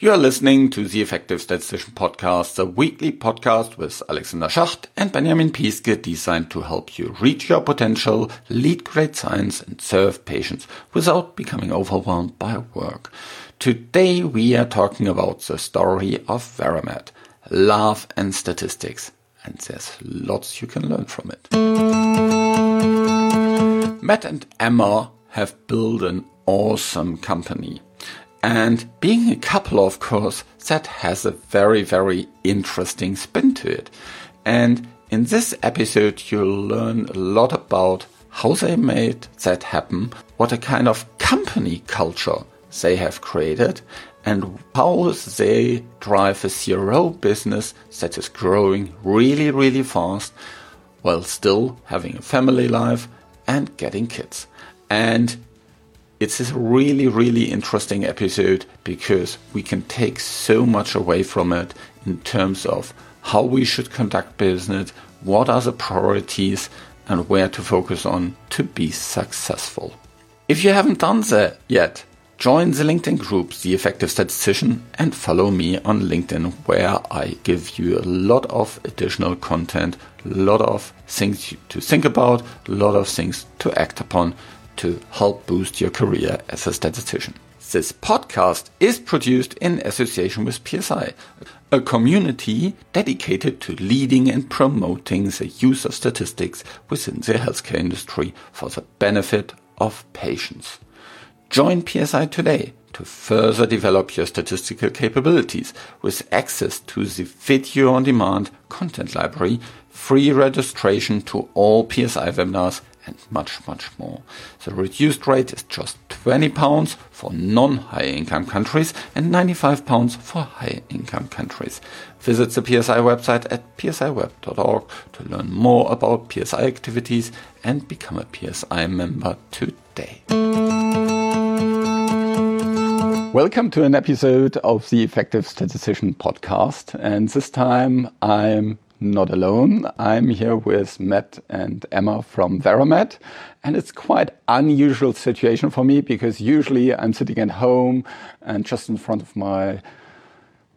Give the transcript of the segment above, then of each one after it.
You are listening to the Effective Statistician Podcast, the weekly podcast with Alexander Schacht and Benjamin Piske designed to help you reach your potential, lead great science and serve patients without becoming overwhelmed by work. Today we are talking about the story of Veramed, love and statistics, and there's lots you can learn from it. Matt and Emma have built an awesome company and being a couple, of course, that has a very, very interesting spin to it. And in this episode, you'll learn a lot about how they made that happen, what a kind of company culture they have created, and how they drive a CRO business that is growing really, really fast while still having a family life and getting kids. And it's a really, really interesting episode because we can take so much away from it in terms of how we should conduct business, what are the priorities, and where to focus on to be successful. If you haven't done that yet, join the LinkedIn group, The Effective Statistician, and follow me on LinkedIn, where I give you a lot of additional content, a lot of things to think about, a lot of things to act upon to help boost your career as a statistician. This podcast is produced in association with PSI, a community dedicated to leading and promoting the use of statistics within the healthcare industry for the benefit of patients. Join PSI today to further develop your statistical capabilities with access to the video on demand content library, free registration to all PSI webinars, and much, much more. The reduced rate is just 20 pounds for non-high income countries and 95 pounds for high income countries. Visit the PSI website at psiweb.org to learn more about PSI activities and become a PSI member today. Welcome to an episode of the Effective Statistician podcast. And this time I'm not alone. I'm here with Matt and Emma from Veramed, and it's quite unusual situation for me because usually I'm sitting at home and just in front of my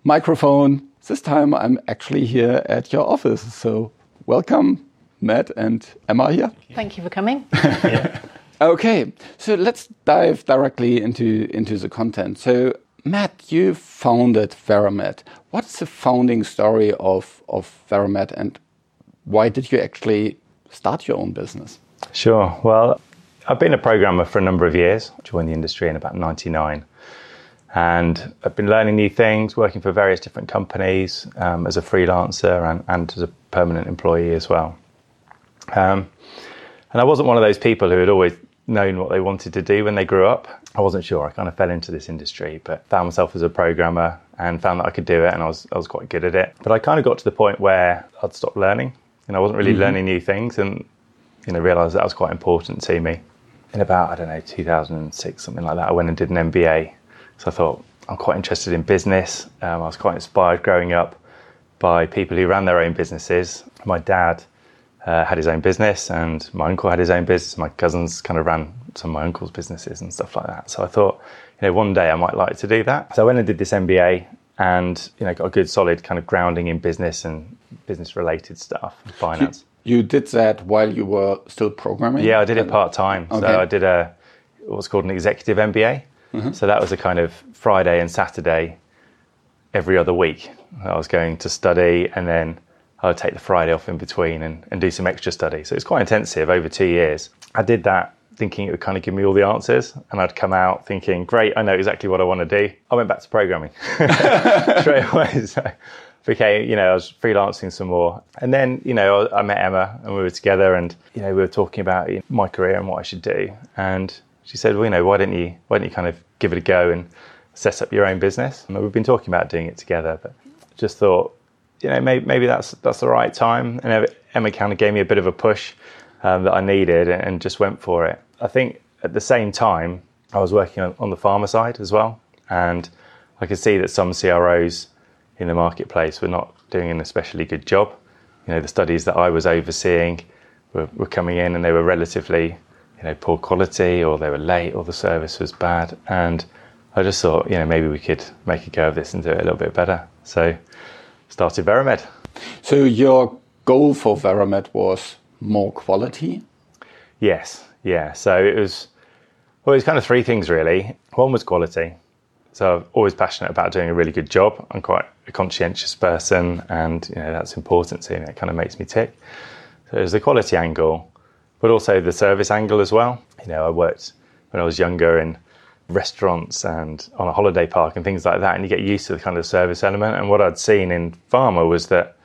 microphone. This time I'm actually here at your office. So welcome, Matt and Emma here. Thank you for coming. okay, so let's dive directly into into the content. So Matt, you founded Veramed. What's the founding story of, of Veramed and why did you actually start your own business? Sure. Well, I've been a programmer for a number of years. Joined the industry in about 99. And I've been learning new things, working for various different companies um, as a freelancer and, and, as a permanent employee as well. Um, and I wasn't one of those people who had always known what they wanted to do when they grew up. I wasn't sure. I kind of fell into this industry, but found myself as a programmer and found that I could do it and I was, I was quite good at it. But I kind of got to the point where I'd stopped learning and I wasn't really mm-hmm. learning new things and, you know, realized that was quite important to me. In about, I don't know, 2006, something like that, I went and did an MBA. So I thought, I'm quite interested in business. Um, I was quite inspired growing up by people who ran their own businesses. My dad uh, had his own business, and my uncle had his own business. My cousins kind of ran some of my uncle's businesses and stuff like that. So I thought, you know, one day I might like to do that. So I went and did this MBA, and you know, got a good solid kind of grounding in business and business related stuff, finance. You, you did that while you were still programming. Yeah, I did it part time. Okay. So I did a what's called an executive MBA. Mm-hmm. So that was a kind of Friday and Saturday every other week. I was going to study and then I would take the Friday off in between and, and do some extra study. So it's quite intensive over two years. I did that thinking it would kind of give me all the answers, and I'd come out thinking, great, I know exactly what I want to do. I went back to programming straight away. So became, you know, I was freelancing some more. And then, you know, I met Emma and we were together and, you know, we were talking about my career and what I should do. And she said, well, you know, why don't you, why don't you kind of give it a go and set up your own business? And we've been talking about doing it together, but just thought, you know, maybe, maybe that's that's the right time. And Emma kind of gave me a bit of a push um, that I needed, and just went for it. I think at the same time, I was working on, the pharma side as well, and I could see that some CROs in the marketplace were not doing an especially good job. You know, the studies that I was overseeing were, were coming in, and they were relatively, you know, poor quality, or they were late, or the service was bad, and I just thought, you know, maybe we could make a go of this and do it a little bit better. So started Veramed. So your goal for Veramed was more quality? Yes, yeah. So it was, well, it was kind of three things really. One was quality. So I'm always passionate about doing a really good job. I'm quite a conscientious person, and you know that's important to me. It kind of makes me tick. So there's the quality angle, but also the service angle as well. You know, I worked when I was younger in restaurants and on a holiday park and things like that, and you get used to the kind of service element. And what I'd seen in pharma was that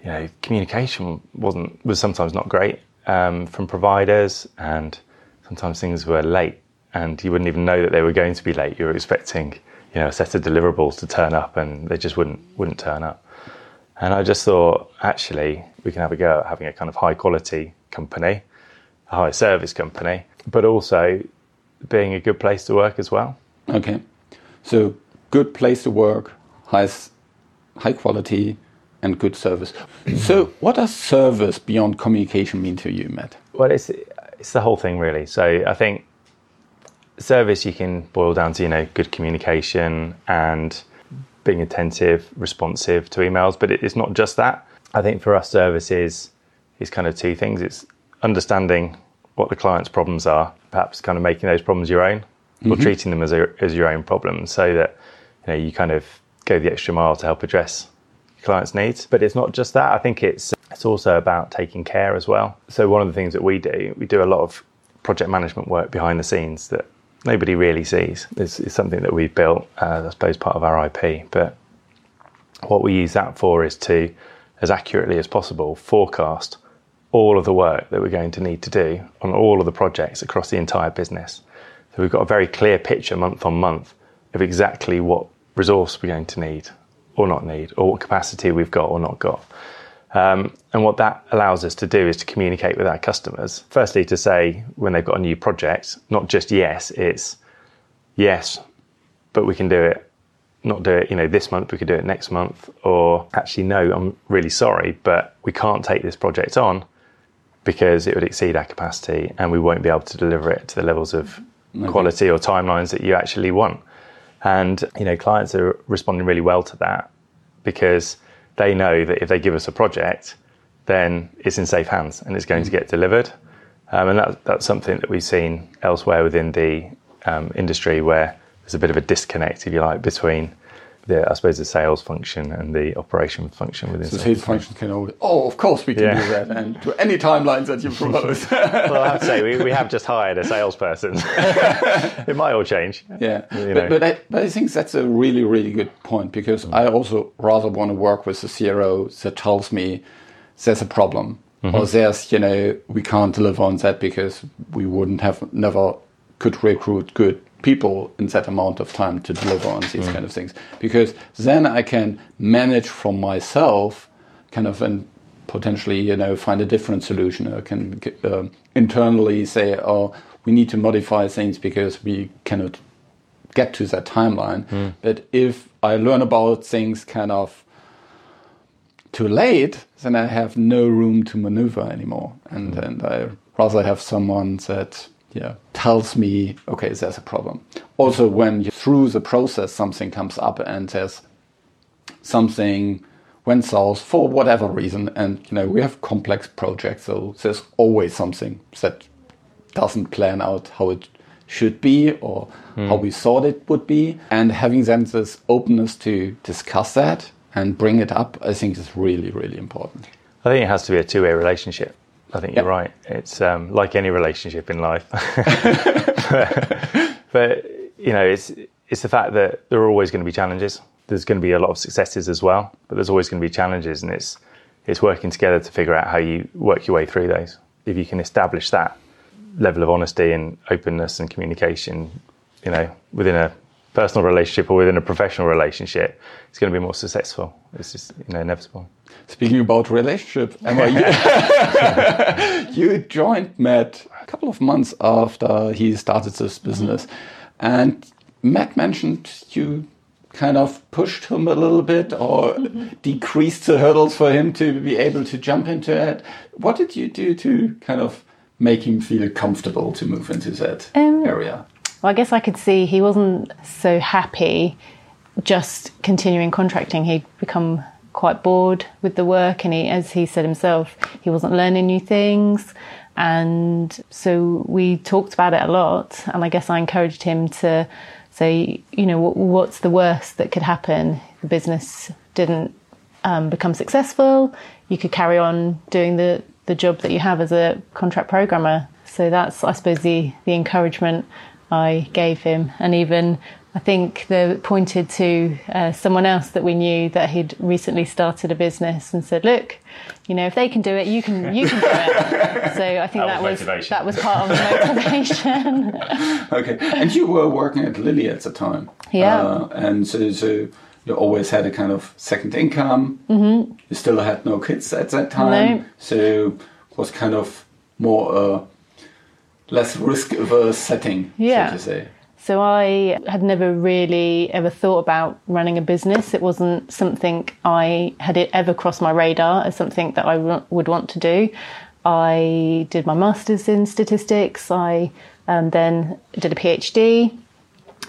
you know communication wasn't was sometimes not great um, from providers, and sometimes things were late and you wouldn't even know that they were going to be late. You were expecting, you know, a set of deliverables to turn up, and they just wouldn't wouldn't turn up. And I just thought, actually, we can have a go at having a kind of high quality company, a high service company, but also being a good place to work as well. Okay, so good place to work, high high quality, and good service. so, what does service beyond communication mean to you, Matt? Well, it's it's the whole thing really. So I think service you can boil down to you know good communication and being attentive, responsive to emails. But it's not just that. I think for us, service is is kind of two things. It's understanding what the client's problems are, perhaps kind of making those problems your own, mm-hmm. or treating them as a, as your own problems, so that you know you kind of go the extra mile to help address clients' needs. But it's not just that. I think it's it's also about taking care as well. So one of the things that we do, we do a lot of project management work behind the scenes that nobody really sees. This is something that we've built, uh, I suppose, part of our IP. But what we use that for is to, as accurately as possible, forecast all of the work that we're going to need to do on all of the projects across the entire business. So we've got a very clear picture month on month of exactly what resource we're going to need or not need, or what capacity we've got or not got. Um, and what that allows us to do is to communicate with our customers. Firstly, to say when they've got a new project, not just yes, it's yes, but we can do it. Not do it, you know, this month. We could do it next month, or actually, no, I'm really sorry, but we can't take this project on because it would exceed our capacity, and we won't be able to deliver it to the levels of okay. quality or timelines that you actually want. And you know, clients are responding really well to that because they know that if they give us a project, then it's in safe hands and it's going mm. to get delivered. Um, and that, that's something that we've seen elsewhere within the um, industry where there's a bit of a disconnect, if you like, between the, I suppose, the sales function and the operation function within. So the sales function can always, oh, of course we can yeah. do that, and to any timelines that you propose. well, I have to say we, we have just hired a salesperson. it might all change. Yeah, you know. but but I, but I think that's a really really good point because mm. I also rather want to work with a CRO that tells me there's a problem mm-hmm. or there's you know we can't deliver on that because we wouldn't have never could recruit good people in that amount of time to deliver on these mm. kind of things because then I can manage from myself kind of and potentially you know find a different solution I can uh, internally say oh we need to modify things because we cannot get to that timeline mm. but if I learn about things kind of too late then I have no room to maneuver anymore and mm. and I rather have someone that yeah, tells me, okay, there's a problem. Also, when you, through the process something comes up and there's something went south for whatever reason, and you know we have complex projects, so there's always something that doesn't plan out how it should be or mm. how we thought it would be, and having then this openness to discuss that and bring it up, I think is really, really important. I think it has to be a two-way relationship. I think yep. you're right. It's um, like any relationship in life, but, but, you know, it's it's the fact that there are always going to be challenges. There's going to be a lot of successes as well, but there's always going to be challenges, and it's it's working together to figure out how you work your way through those. If you can establish that level of honesty and openness and communication, you know, within a personal relationship or within a professional relationship, it's going to be more successful. It's just you know inevitable. Speaking about relationship, Emma, you, you joined Matt a couple of months after he started this business, and Matt mentioned you kind of pushed him a little bit or decreased the hurdles for him to be able to jump into it. What did you do to kind of make him feel comfortable to move into that um, area? Well, I guess I could see he wasn't so happy just continuing contracting. He'd become quite bored with the work, and he, as he said himself, he wasn't learning new things. And so we talked about it a lot, and I guess I encouraged him to say, you know, what's the worst that could happen? The business didn't um, become successful. You could carry on doing the, the job that you have as a contract programmer. So that's, I suppose, the, the encouragement I gave him. And even I think they pointed to uh, someone else that we knew that he'd recently started a business and said, "Look, you know, if they can do it, you can you can do it." So I think that, that was, was that was part of the motivation. okay, and you were working at Lilly at the time, yeah, uh, and so, so you always had a kind of second income. Mm-hmm. You still had no kids at that time, no. so was kind of more a less risk averse setting, yeah. so to say. So I had never really ever thought about running a business. It wasn't something I had it ever crossed my radar as something that I w- would want to do. I did my masters in statistics. I um, then did a PhD,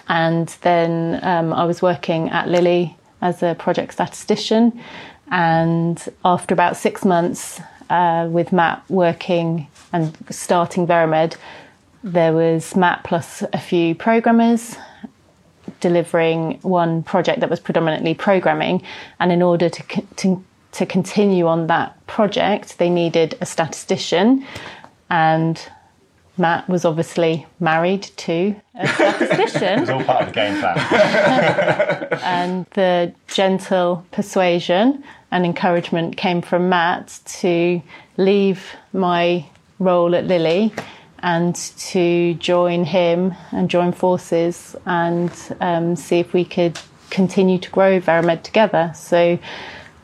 and then um, I was working at Lilly as a project statistician. And after about six months uh, with Matt working and starting Veramed, there was Matt plus a few programmers delivering one project that was predominantly programming. And in order to, to, to continue on that project, they needed a statistician. And Matt was obviously married to a statistician. it was all part of the game plan. and the gentle persuasion and encouragement came from Matt to leave my role at Lilly and to join him and join forces and um, see if we could continue to grow Veramed together. So,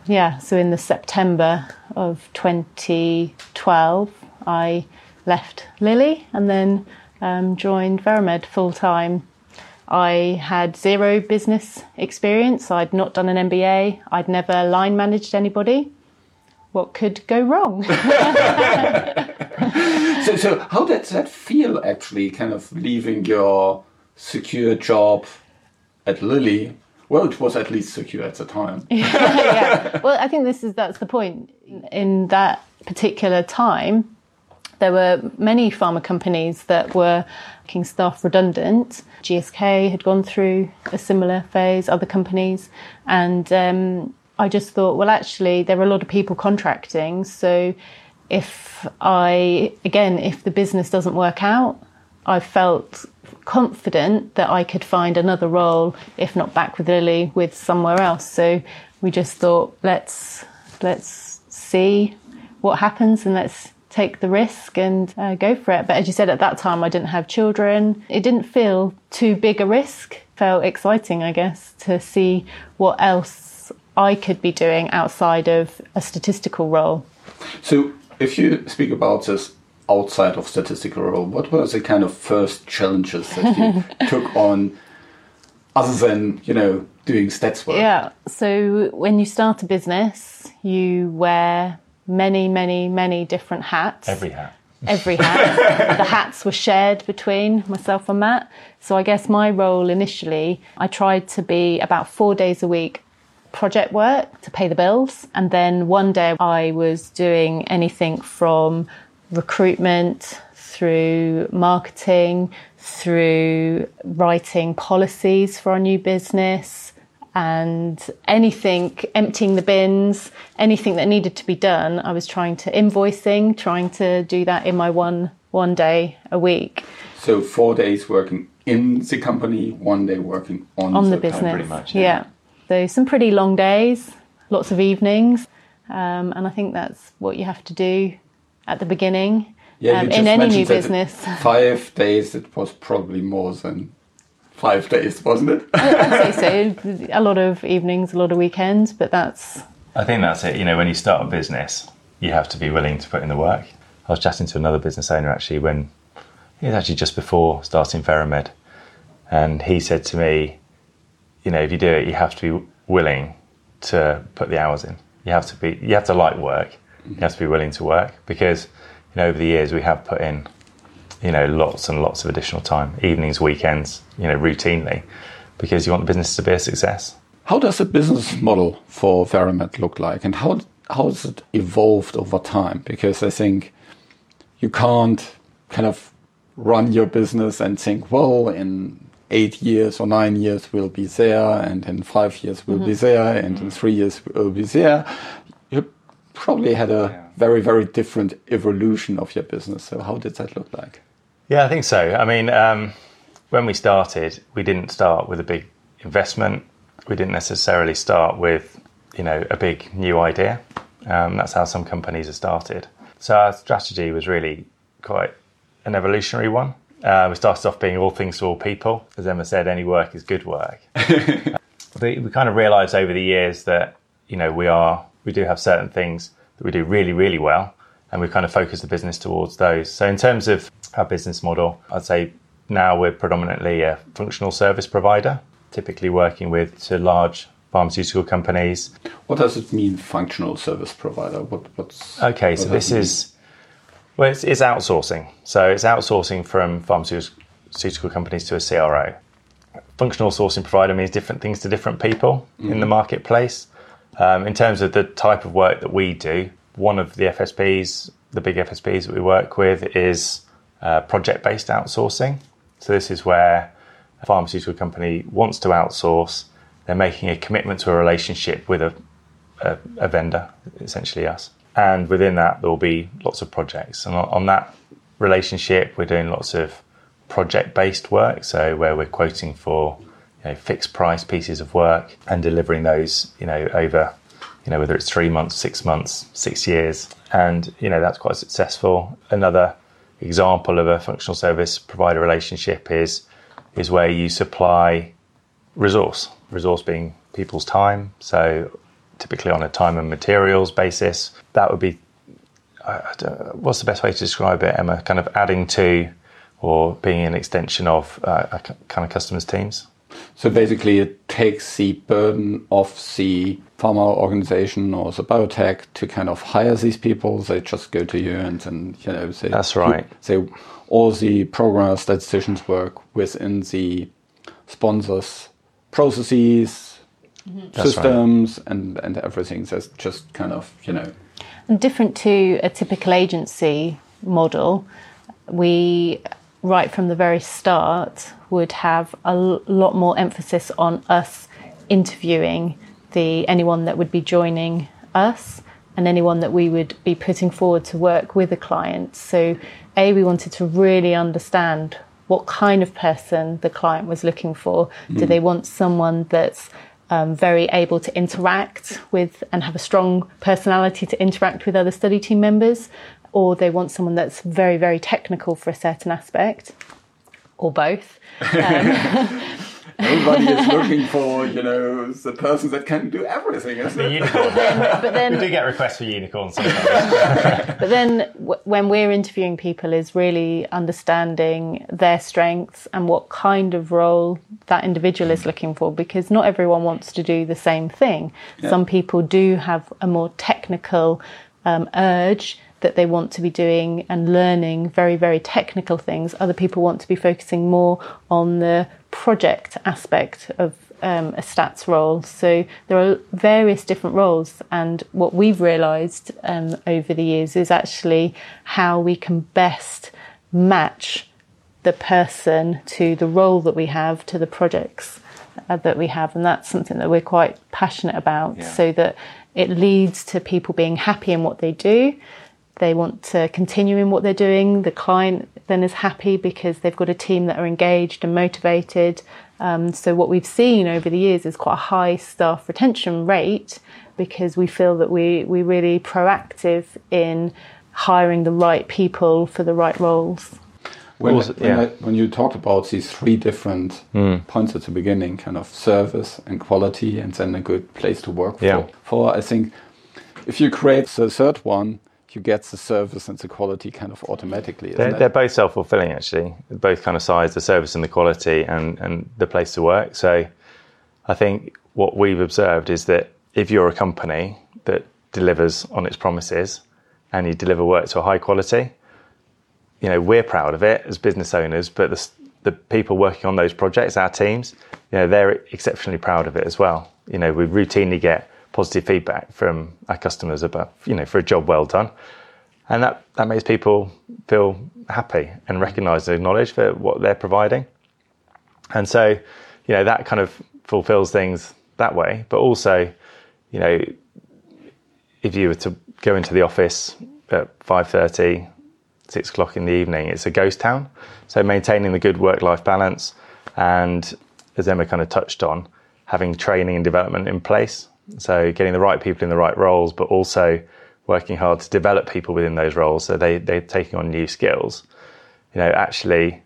yeah, so in the September of 2012, I left Lilly and then um, joined Veramed full time. I had zero business experience. I'd not done an MBA. I'd never line managed anybody. What could go wrong? so, so how did that feel actually, kind of leaving your secure job at Lilly? Well, it was at least secure at the time. yeah. Well, I think this is that's the point. In that particular time, there were many pharma companies that were making staff redundant. GSK had gone through a similar phase, other companies, and um, I just thought, well, actually, there are a lot of people contracting, so if I, again, if the business doesn't work out, I felt confident that I could find another role, if not back with Lilly, with somewhere else. So we just thought, let's let's see what happens and let's take the risk and uh, go for it. But as you said, at that time I didn't have children. It didn't feel too big a risk. Felt exciting, I guess, to see what else I could be doing outside of a statistical role. So if you speak about this outside of statistical role, what were the kind of first challenges that you took on other than, you know, doing stats work? Yeah. So when you start a business, you wear many, many, many different hats. Every hat. Every hat. the hats were shared between myself and Matt. So I guess my role initially, I tried to be about four days a week project work to pay the bills. And then one day I was doing anything from recruitment through marketing, through writing policies for our new business, and anything, emptying the bins, anything that needed to be done. I was trying to invoicing, trying to do that in my one one day a week. So four days working in the company, one day working on, on the, the business. Pretty much, yeah. yeah. So some pretty long days, lots of evenings, um, and I think that's what you have to do at the beginning. Yeah, um, in any new business. Five days, it was probably more than five days, wasn't it? I'd say so. A lot of evenings, a lot of weekends, but that's. I think that's it. You know, when you start a business, you have to be willing to put in the work. I was chatting to another business owner actually when it was actually just before starting Veramed, and he said to me, you know, if you do it, you have to be willing to put the hours in. You have to be, you have to like work. You have to be willing to work because, you know, over the years we have put in you know, lots and lots of additional time, evenings, weekends, you know, routinely, because you want the business to be a success. How does the business model for Veramed look like, and how how has it evolved over time? Because I think you can't kind of run your business and think, well, in eight years or nine years we'll be there, and in five years we'll mm -hmm. be there, and in three years we'll be there. You probably had a very, very different evolution of your business. So, how did that look like? Yeah, I think so. I mean, um, when we started, we didn't start with a big investment. We didn't necessarily start with, you know, a big new idea. Um, that's how some companies are started. So our strategy was really quite an evolutionary one. Uh, we started off being all things to all people. As Emma said, any work is good work. but we kind of realised over the years that you know we are we do have certain things that we do really really well, and we kind of focus the business towards those. So in terms of our business model, I'd say now we're predominantly a functional service provider, typically working with to large pharmaceutical companies. What does it mean, functional service provider? What, what's okay? What so this is well, it's, it's, outsourcing. So it's outsourcing from pharmaceutical companies to a CRO. Functional sourcing provider means different things to different people mm-hmm. in the marketplace. Um, in terms of the type of work that we do, one of the FSPs, the big FSPs that we work with, is uh, project based outsourcing. So this is where a pharmaceutical company wants to outsource, they're making a commitment to a relationship with a, a, a vendor, essentially us and within that there will be lots of projects. And on, that relationship we're doing lots of project based work. So where we're quoting for you know, fixed price pieces of work and delivering those you know over you know whether it's three months six months six years. And you know that's quite successful. Another example of a functional service provider relationship is is where you supply resource resource being people's time. So typically on a time and materials basis. That would be, what's the best way to describe it, Emma? Kind of adding to or being an extension of uh, a kind of customers' teams? So basically, it takes the burden off the pharma organization or the biotech to kind of hire these people. They just go to you and, and you know, say, that's right. Say all the programmers, statisticians work within the sponsors' processes, mm-hmm. systems right. and, and everything. So it's just kind of, you know. And different to a typical agency model, we, right from the very start, would have a lot more emphasis on us interviewing the anyone that would be joining us and anyone that we would be putting forward to work with a client. So, A, we wanted to really understand what kind of person the client was looking for. Mm. Do they want someone that's um, very able to interact with and have a strong personality to interact with other study team members, or they want someone that's very, very technical for a certain aspect, or both. Um, Everybody is looking for, you know, the person that can do everything, isn't it? Unicorn. But then, but then, we do get requests for unicorns sometimes. but then w- when we're interviewing people is really understanding their strengths and what kind of role that individual is looking for because not everyone wants to do the same thing. Yeah. Some people do have a more technical um, urge that they want to be doing and learning very, very technical things. Other people want to be focusing more on the project aspect of um, a stats role. So there are various different roles, and what we've realised um, over the years is actually how we can best match the person to the role that we have to the projects uh, that we have, and that's something that we're quite passionate about. Yeah. So that it leads to people being happy in what they do they want to continue in what they're doing. The client then is happy because they've got a team that are engaged and motivated. Um, so, what we've seen over the years is quite a high staff retention rate because we feel that we, we're really proactive in hiring the right people for the right roles. When, when, yeah. I, when you talked about these three different mm. points at the beginning, kind of service and quality, and then a good place to work yeah. for, for, I think if you create the third one, you get the service and the quality kind of automatically. They're, they're, both self fulfilling, actually. Both kind of sides, the service and the quality, and, and the place to work. So I think what we've observed is that if you're a company that delivers on its promises and you deliver work to a high quality, you know, we're proud of it as business owners, but the, the people working on those projects, our teams, you know, they're exceptionally proud of it as well. You know, we routinely get positive feedback from our customers about, you know, for a job well done. And that, that makes people feel happy and recognise and acknowledge for what they're providing. And so, you know, that kind of fulfills things that way. But also, you know, if you were to go into the office at 5.30, 6 o'clock in the evening, it's a ghost town. So maintaining the good work-life balance and, as Emma kind of touched on, having training and development in place. So getting the right people in the right roles, but also working hard to develop people within those roles so they, they're taking on new skills, you know, actually,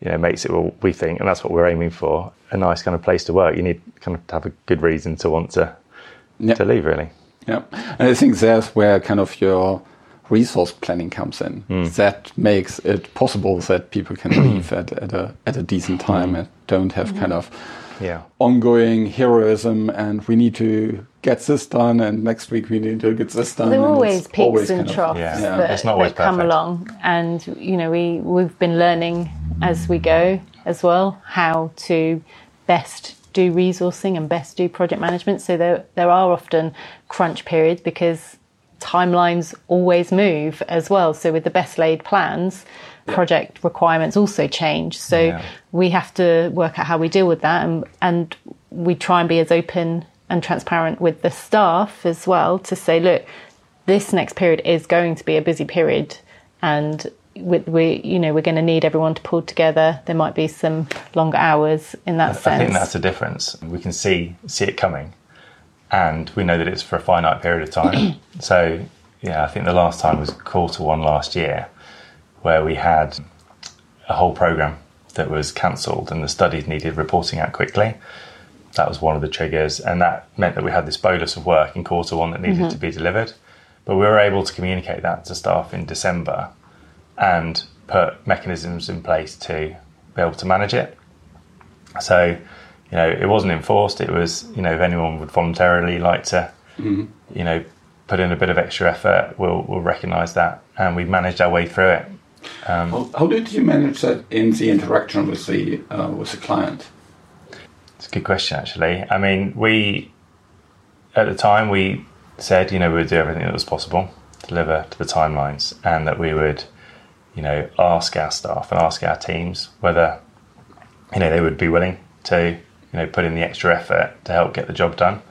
you know, makes it, well, we think, and that's what we're aiming for, a nice kind of place to work. You need kind of to have a good reason to want to, yep. to leave, really. Yeah. And I think that's where kind of your resource planning comes in. Mm. That makes it possible that people can leave at, at, a, at a decent time mm. and don't have mm kind of yeah. ongoing heroism and we need to get this done and next week we need to get this done. There are always peaks always and troughs yeah. Yeah. that, that come along and you know we we've been learning as we go as well how to best do resourcing and best do project management so there there are often crunch periods because timelines always move as well so with the best laid plans project requirements also change. So yeah. we have to work out how we deal with that, and, and we try and be as open and transparent with the staff as well to say, look, this next period is going to be a busy period, and with we you know we're going to need everyone to pull together. There might be some longer hours in that I, sense. I think that's the difference. We can see see it coming, and we know that it's for a finite period of time. so yeah, I think the last time was quarter one last year where we had a whole program that was cancelled and the studies needed reporting out quickly. That was one of the triggers, and that meant that we had this bolus of work in quarter one that needed mm-hmm. to be delivered. But we were able to communicate that to staff in December and put mechanisms in place to be able to manage it. So, you know, it wasn't enforced. It was, you know, if anyone would voluntarily like to, mm-hmm. you know, put in a bit of extra effort, we'll, we'll recognise that. And we managed our way through it. Um, how, how, did you manage that in the interaction with the uh, with the client? It's a good question, actually. I mean, we at the time we said, you know, we would do everything that was possible, deliver to the timelines, and that we would, you know, ask our staff and ask our teams whether, you know, they would be willing to, you know, put in the extra effort to help get the job done.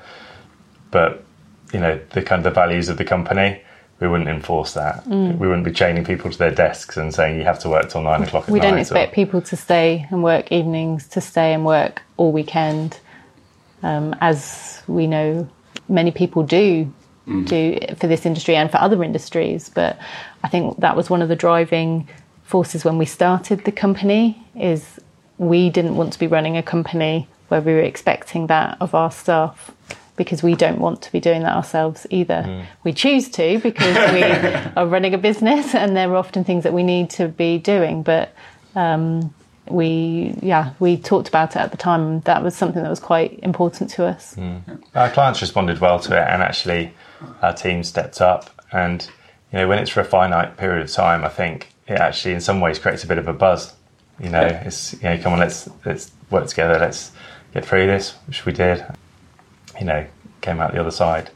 But, you know, the kind of the values of the company we wouldn't enforce that. Mm. We wouldn't be chaining people to their desks and saying you have to work till nine o'clock. we don't expect or... people to stay and work evenings, to stay and work all weekend, um, as we know many people do mm. do for this industry and for other industries. But I think that was one of the driving forces when we started the company. Is we didn't want to be running a company where we were expecting that of our staff because we don't want to be doing that ourselves either. Mm. We choose to because we are running a business and there are often things that we need to be doing. But um, we, yeah, we talked about it at the time. That was something that was quite important to us. Mm. Our clients responded well to it, and actually, our team stepped up. And you know, when it's for a finite period of time, I think it actually, in some ways, creates a bit of a buzz. You know, yeah. it's you know, come on, let's let's work together, let's get through this, which we did you know, came out the other side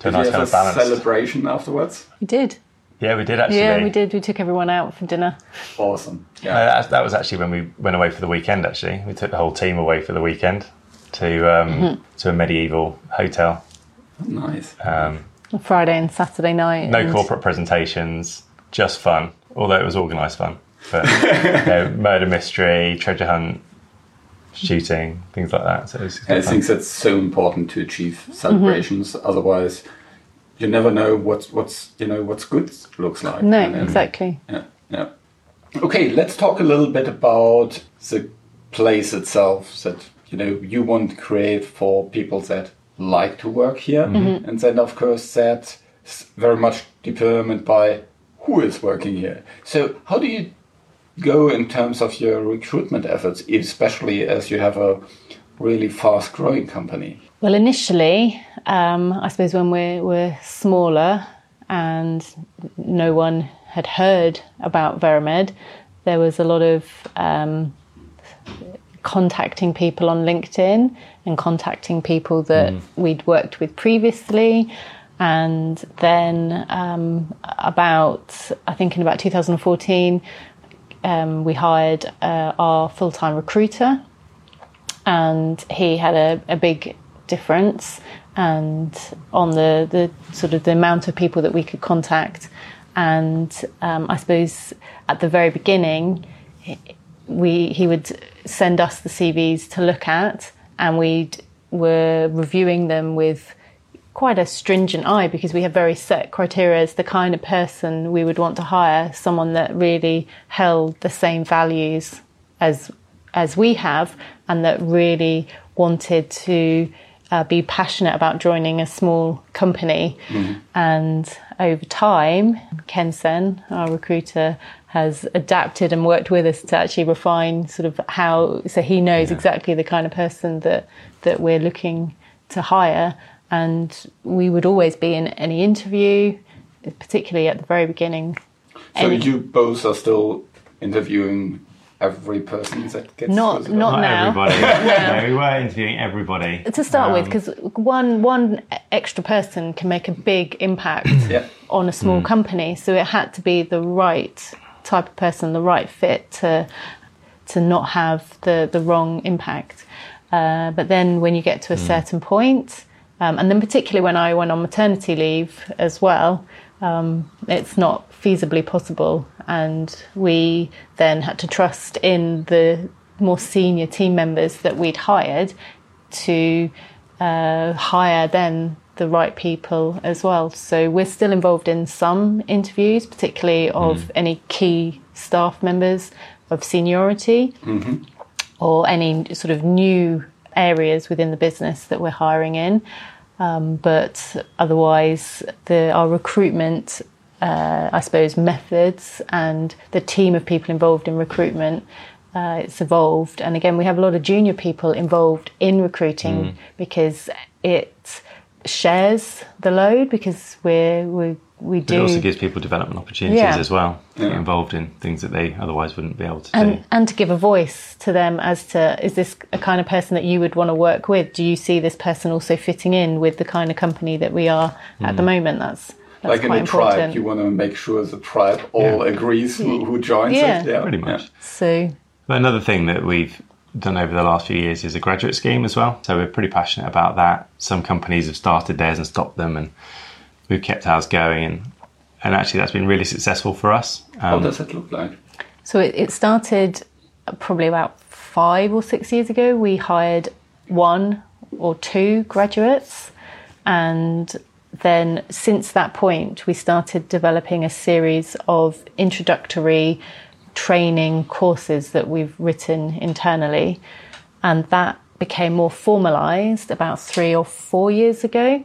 to did a nice kind of balance. celebration afterwards? We did. Yeah, we did actually. Yeah, we did. We took everyone out for dinner. Awesome. Yeah, uh, that, that, was actually when we went away for the weekend. Actually, we took the whole team away for the weekend to um, mm-hmm. to a medieval hotel. Nice. Um, Friday and Saturday night. No and... corporate presentations, just fun. Although it was organised fun, but you know, murder mystery, treasure hunt, shooting, things like that. So I think that's so important to achieve celebrations. Mm-hmm. Otherwise, you never know what's what's you know what's good looks like. No, and, exactly. Yeah, yeah. Okay, let's talk a little bit about the place itself. That you know you want to create for people that like to work here, mm-hmm. and then of course that's very much determined by who is working here. So how do you go in terms of your recruitment efforts, especially as you have a really fast growing company? Well, initially, um, I suppose when we're, we're smaller and no one had heard about Veramed, there was a lot of um, contacting people on LinkedIn and contacting people that mm. we'd worked with previously. And then um, about, I think in about 2014, um, we hired uh, our full time recruiter, and he had a, a big difference and on the, the sort of the amount of people that we could contact. And um, I suppose at the very beginning, we he would send us the CVs to look at, and we were reviewing them with quite a stringent eye because we have very set criteria as the kind of person we would want to hire someone that really held the same values as as we have and that really wanted to uh, be passionate about joining a small company. Mm-hmm. And over time, Ken Sen, our recruiter, has adapted and worked with us to actually refine sort of how, so he knows yeah. exactly the kind of person that, that we're looking to hire. And we would always be in any interview, particularly at the very beginning. So any... you both are still interviewing every person that gets not not, not now. everybody. no, we were interviewing everybody to start um, with because one one extra person can make a big impact yeah. on a small mm. company. So it had to be the right type of person, the right fit to to not have the the wrong impact. Uh, but then when you get to a mm. certain point, um, and then particularly when I went on maternity leave as well, um, it's not feasibly possible. And we then had to trust in the more senior team members that we'd hired to uh, hire then the right people as well. So we're still involved in some interviews, particularly of mm. any key staff members of seniority mm-hmm. or any sort of new areas within the business that we're hiring in. Um, but otherwise, the, our recruitment uh, I suppose, methods and the team of people involved in recruitment. Uh, it's evolved, and again, we have a lot of junior people involved in recruiting mm. because it shares the load because we're we we do. It also gives people development opportunities yeah. as well yeah. get involved in things that they otherwise wouldn't be able to and, do. And to give a voice to them as to is this a kind of person that you would want to work with? Do you see this person also fitting in with the kind of company that we are mm. at the mm. moment? That's that's like in a important. tribe, you want to make sure the tribe all yeah. agrees who, who joins yeah. it. Yeah, pretty much. So but another thing that we've done over the last few years is a graduate scheme as well. So we're pretty passionate about that. Some companies have started theirs and stopped them, and we've kept ours going. And, and actually, that's been really successful for us. Um, what does it look like? So it, it started probably about five or six years ago. We hired one or two graduates, and then since that point, we started developing a series of introductory training courses that we've written internally. And that became more formalized about three or four years ago.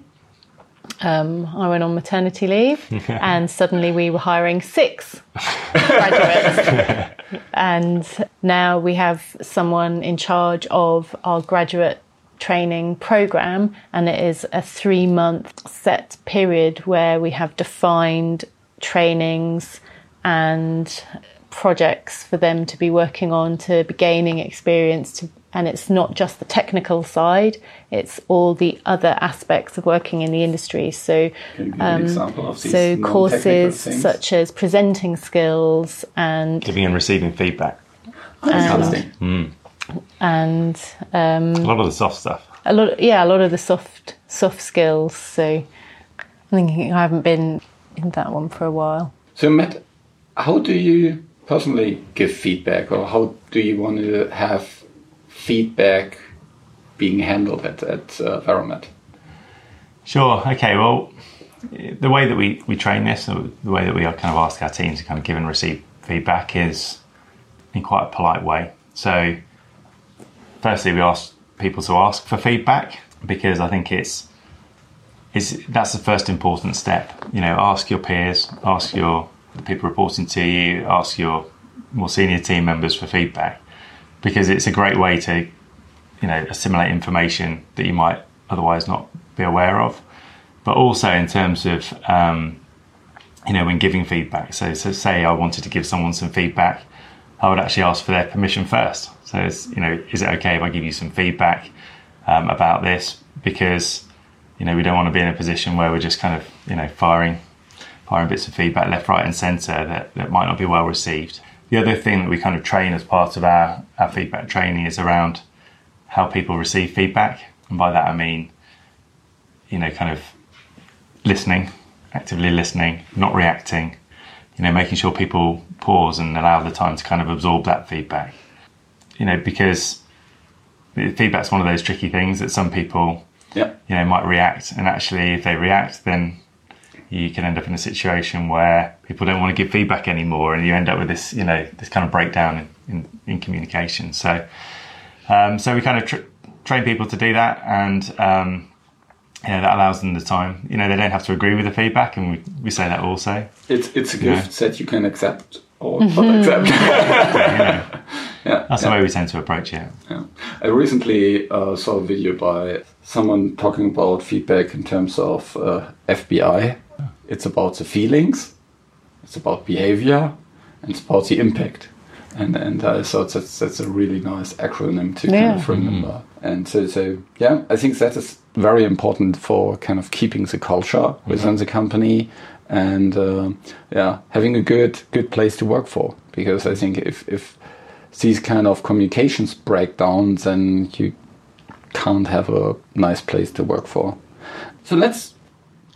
Um, I went on maternity leave, and suddenly we were hiring six graduates. and now we have someone in charge of our graduate training program, and it is a three month set period where we have defined trainings and projects for them to be working on to be gaining experience to, and it's not just the technical side it's all the other aspects of working in the industry so um, so courses such as presenting skills and giving and receiving feedback and, mm and um, a lot of the soft stuff. A lot, yeah, a lot of the soft soft skills. So I think I haven't been in that one for a while. So Matt, how do you personally give feedback, or how do you want to have feedback being handled at at uh, Veramed? Sure. Okay. Well, the way that we, we train this, the way that we are kind of ask our teams to kind of give and receive feedback is in quite a polite way. So firstly, we ask people to ask for feedback because I think it's is that's the first important step. You know, ask your peers, ask your people reporting to you, ask your more senior team members for feedback because it's a great way to you know assimilate information that you might otherwise not be aware of. But also in terms of um, you know, when giving feedback. So, so say I wanted to give someone some feedback, I would actually ask for their permission first. So, it's, you know, is it okay if I give you some feedback um, about this? Because, you know, we don't want to be in a position where we're just kind of, you know, firing, firing bits of feedback left, right, and centre that, that might not be well received. The other thing that we kind of train as part of our, our feedback training is around how people receive feedback. And by that I mean, you know, kind of listening, actively listening, not reacting, you know, making sure people pause and allow the time to kind of absorb that feedback. You know, because feedback's one of those tricky things that some people, yeah. you know, might react. And actually, if they react, then you can end up in a situation where people don't want to give feedback anymore, and you end up with this, you know, this kind of breakdown in, in, in communication. So, um, so we kind of tr- train people to do that, and um, you know, that allows them the time. You know, they don't have to agree with the feedback, and we, we say that also. It's it's a gift yeah. that you can accept or not accept. yeah, yeah, That's the way we tend to approach it. Yeah. I recently uh, saw a video by someone talking about feedback in terms of uh, FBI. It's about the feelings, it's about behavior, and it's about the impact and and I thought that's that's a really nice acronym to yeah. kind of remember. Mm-hmm. And so so yeah, I think that is very important for kind of keeping the culture mm-hmm. within the company and uh, yeah, having a good good place to work for. Because I think if if these kind of communications break down, then you can't have a nice place to work for. So let's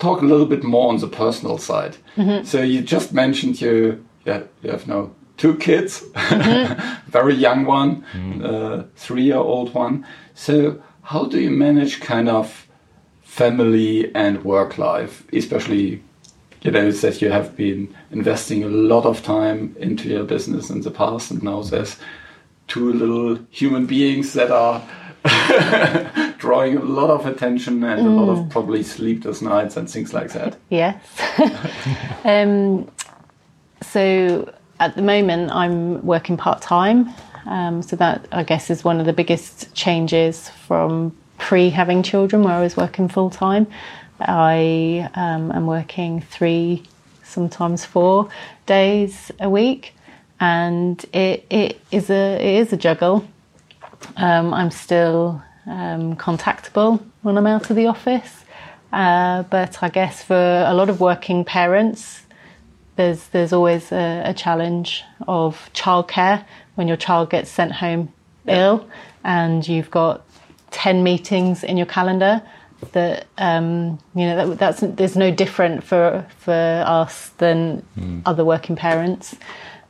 talk a little bit more on the personal side. Mm-hmm. So you just mentioned you yeah, you have no two kids, mm-hmm. very young one, mm. uh, three-year-old one. So how do you manage kind of family and work life, especially you know that you have been investing a lot of time into your business in the past, and now there's two little human beings that are drawing a lot of attention and mm. a lot of mm. probably sleepless nights and things like that. Yes. um, so at the moment, I'm working part time. Um, so that I guess is one of the biggest changes from pre having children, where I was working full time. I um, am working three, sometimes four days a week, and it, it is a it is a juggle. Um, I'm still um, contactable when I'm out of the office, uh, but I guess for a lot of working parents, there's there's always a, a challenge of childcare. When your child gets sent home ill and you've got 10 meetings in your calendar that um, you know that, that's there's no different for for us than mm. other working parents.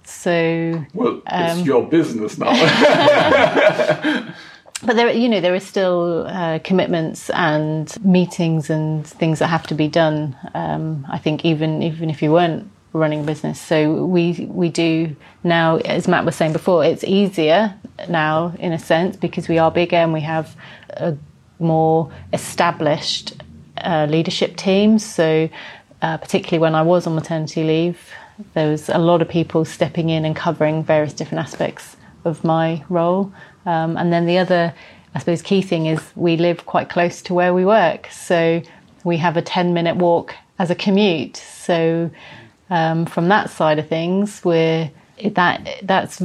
So well um, it's your business now but there you know there are still uh, commitments and meetings and things that have to be done um, i think even even if you weren't running a business. So we we do now, as Matt was saying before, it's easier now in a sense because we are bigger and we have a more established uh, leadership team. So uh, particularly when I was on maternity leave, there was a lot of people stepping in and covering various different aspects of my role. Um, and then the other, I suppose, key thing is we live quite close to where we work. So we have a 10 minute walk as a commute. So um, from that side of things, where that that's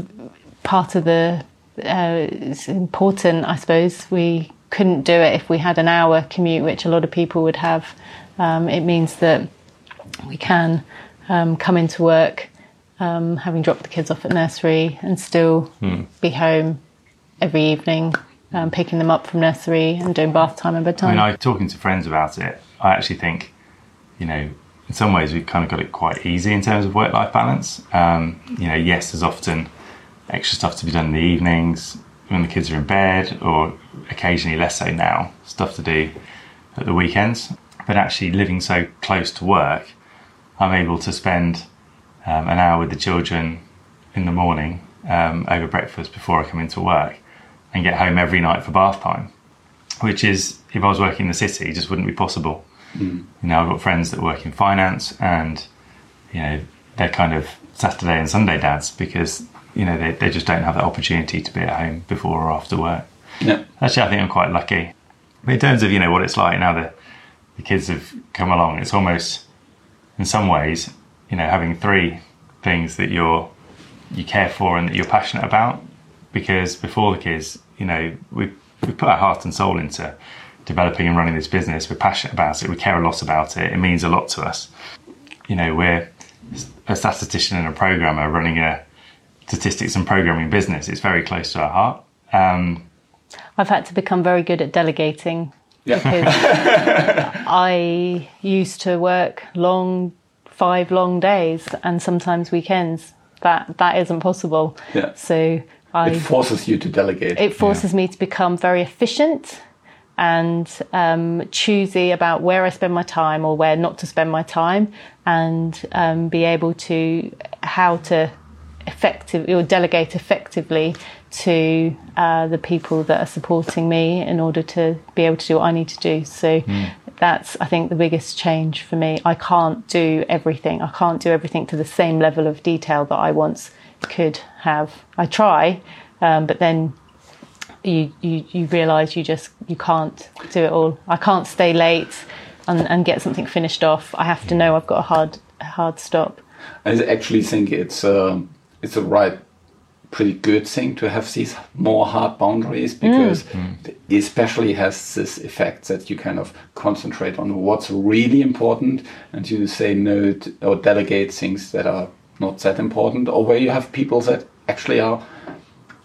part of the uh, it's important, I suppose. We couldn't do it if we had an hour commute, which a lot of people would have. Um, it means that we can um, come into work, um, having dropped the kids off at nursery, and still hmm. be home every evening, um, picking them up from nursery and doing bath time and bedtime. I mean, I talking to friends about it. I actually think, you know, in some ways we've kind of got it quite easy in terms of work life balance. Um, you know, yes, there's often extra stuff to be done in the evenings when the kids are in bed, or occasionally less so now, stuff to do at the weekends. But actually, living so close to work, I'm able to spend um, an hour with the children in the morning um, over breakfast before I come into work and get home every night for bath time, which is, if I was working in the city, just wouldn't be possible. Mm. You know, I've got friends that work in finance, and you know, they're kind of Saturday and Sunday dads because you know they, they just don't have that opportunity to be at home before or after work. Yeah. Actually, I think I'm quite lucky. But in terms of you know what it's like now that the kids have come along, it's almost in some ways you know, having three things that you're you care for and that you're passionate about. Because before the kids, you know, we we put our heart and soul into developing and running this business. We're passionate about it. We care a lot about it. It means a lot to us. You know, we're a statistician and a programmer running a statistics and programming business. It's very close to our heart. Um, I've had to become very good at delegating yeah. because I used to work long, five long days and sometimes weekends. That that isn't possible. Yeah. So I, it forces you to delegate. It forces yeah. me to become very efficient and um, choosy about where I spend my time or where not to spend my time, and um, be able to how to effective or delegate effectively to uh, the people that are supporting me in order to be able to do what I need to do. So mm. that's I think the biggest change for me. I can't do everything. I can't do everything to the same level of detail that I once could have. I try, um, but then you you, you realise you just you can't do it all. I can't stay late and, and get something finished off. I have to know I've got a hard a hard stop. I actually think it's um, it's a right pretty good thing to have these more hard boundaries because mm. mm. especially has this effect that you kind of concentrate on what's really important and you say no to, or delegate things that are not that important or where you have people that actually are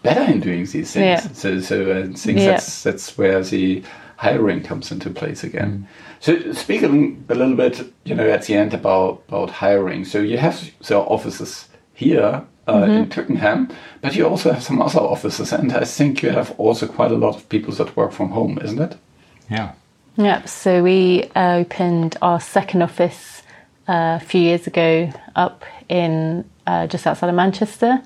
better in doing these things. Yeah. So, so I think yeah. that's that's where the hiring comes into place again. Mm. So speaking a little bit, you know, at the end about about hiring. So you have the offices here uh, mm -hmm. in Twickenham, but you also have some other offices, and I think you have also quite a lot of people that work from home, isn't it? Yeah. Yep. So we opened our second office uh, a few years ago up in uh, just outside of Manchester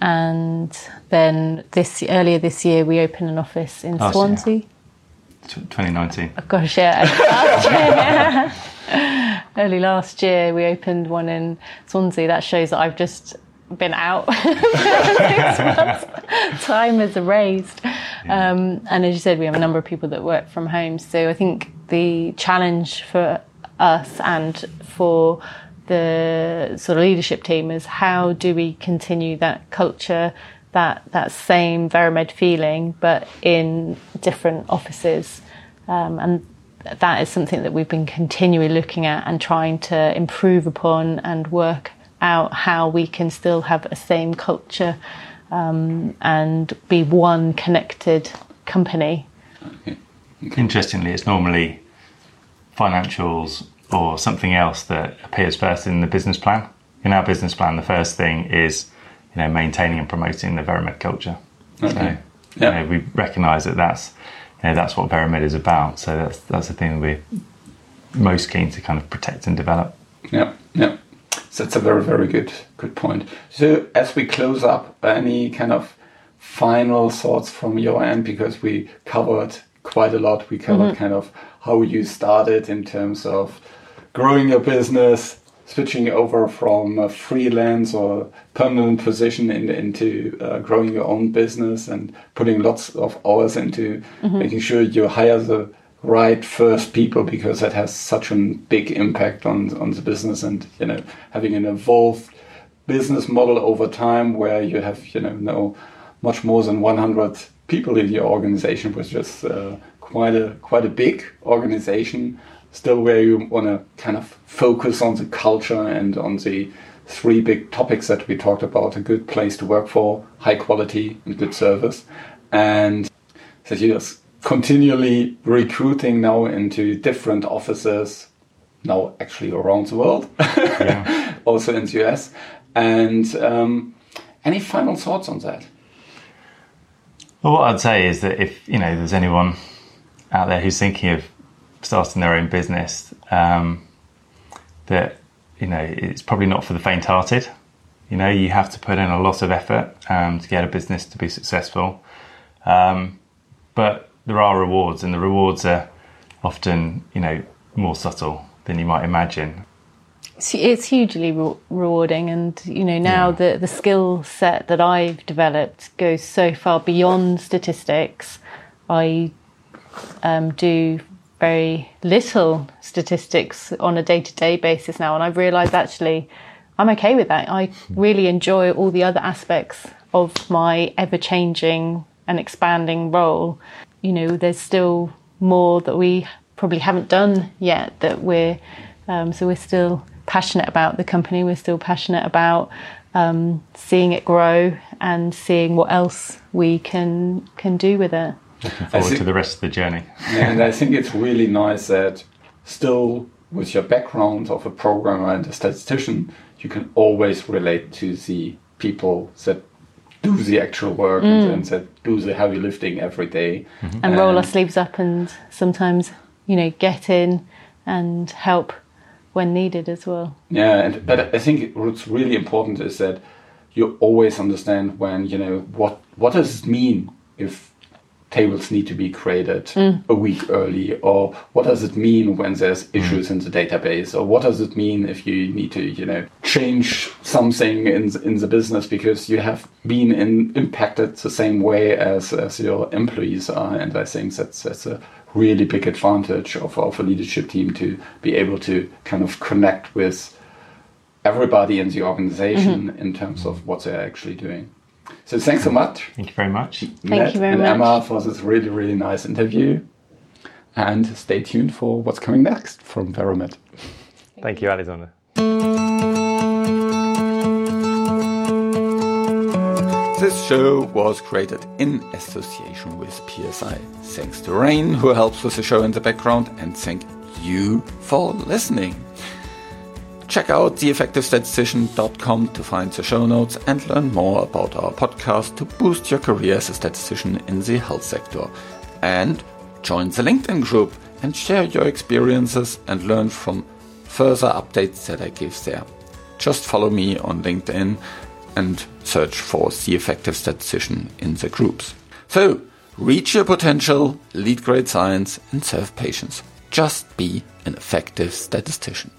and then this earlier this year we opened an office in oh, Swansea. 2019. Oh, gosh, yeah. last year, early last year we opened one in Swansea. That shows that I've just been out Time has erased. Yeah. Um, and as you said, we have a number of people that work from home. So I think the challenge for us and for the sort of leadership team is how do we continue that culture, that that same Veramed feeling, but in different offices, um, and that is something that we've been continually looking at and trying to improve upon and work out how we can still have a same culture um, and be one connected company. Interestingly, it's normally financials or something else that appears first in the business plan. In our business plan, the first thing is you know maintaining and promoting the Veramed culture. Okay. So yeah. you know, we recognise that that's you know, that's what Veramed is about. So that's that's the thing we're most keen to kind of protect and develop. Yeah, yeah. So that's a very very good good point. So as we close up, any kind of final thoughts from your end because we covered quite a lot. We covered mm-hmm. kind of how you started in terms of growing your business, switching over from a freelance or permanent position in, into uh, growing your own business and putting lots of hours into mm-hmm. making sure you hire the right first people because that has such a big impact on on the business and you know having an evolved business model over time where you have you know no much more than 100 people in your organization which is uh, quite a quite a big organization still where you want to kind of focus on the culture and on the three big topics that we talked about a good place to work for, high quality, and good service. And that you're continually recruiting now into different offices, now actually around the world, yeah. also in the US. And um, any final thoughts on that? Well, what I'd say is that if you know there's anyone out there who's thinking of starting their own business, um, that you know it's probably not for the faint-hearted. You know, you have to put in a lot of effort um, to get a business to be successful. Um, but there are rewards, and the rewards are often, you know, more subtle than you might imagine. It's hugely re- rewarding, and you know now yeah. the the skill set that I've developed goes so far beyond statistics. I um, do very little statistics on a day to day basis now. And I've realized actually I'm okay with that. I really enjoy all the other aspects of my ever changing and expanding role. You know, there's still more that we probably haven't done yet that we're, um, so we're still passionate about the company. We're still passionate about um, seeing it grow and seeing what else we can can do with it. Looking forward think, to the rest of the journey. and I think it's really nice that still with your background of a programmer and a statistician, you can always relate to the people that do the actual work mm. and, and, that do the heavy lifting every day. Mm-hmm. and roll our sleeves up and sometimes you know get in and help when needed as well. Yeah, and, but I think what's really important is that you always understand when you know what what does it mean if tables need to be created mm. a week early or what does it mean when there's mm. issues mm. in the database or what does it mean if you need to you know change something in in the business because you have been in, impacted the same way as as your employees are and i think that's that's a really big advantage of, of a leadership team to be able to kind of connect with everybody in the organization mm-hmm. in terms of what they're actually doing so thanks so much. Thank you very much. Thank Ned you very and much. Emma for this really, really nice interview. And stay tuned for what's coming next from Veramed. Thank you, Alexander. This show was created in association with PSI. Thanks to Rain, who helps with the show in the background, and thank you for listening. Check out theeffectivestatistician.com to find the show notes and learn more about our podcast to boost your career as a statistician in the health sector. And join the LinkedIn group and share your experiences and learn from further updates that I give there. Just follow me on LinkedIn and search for the effective statistician in the groups. So, reach your potential, lead great science, and serve patients. Just be an effective statistician.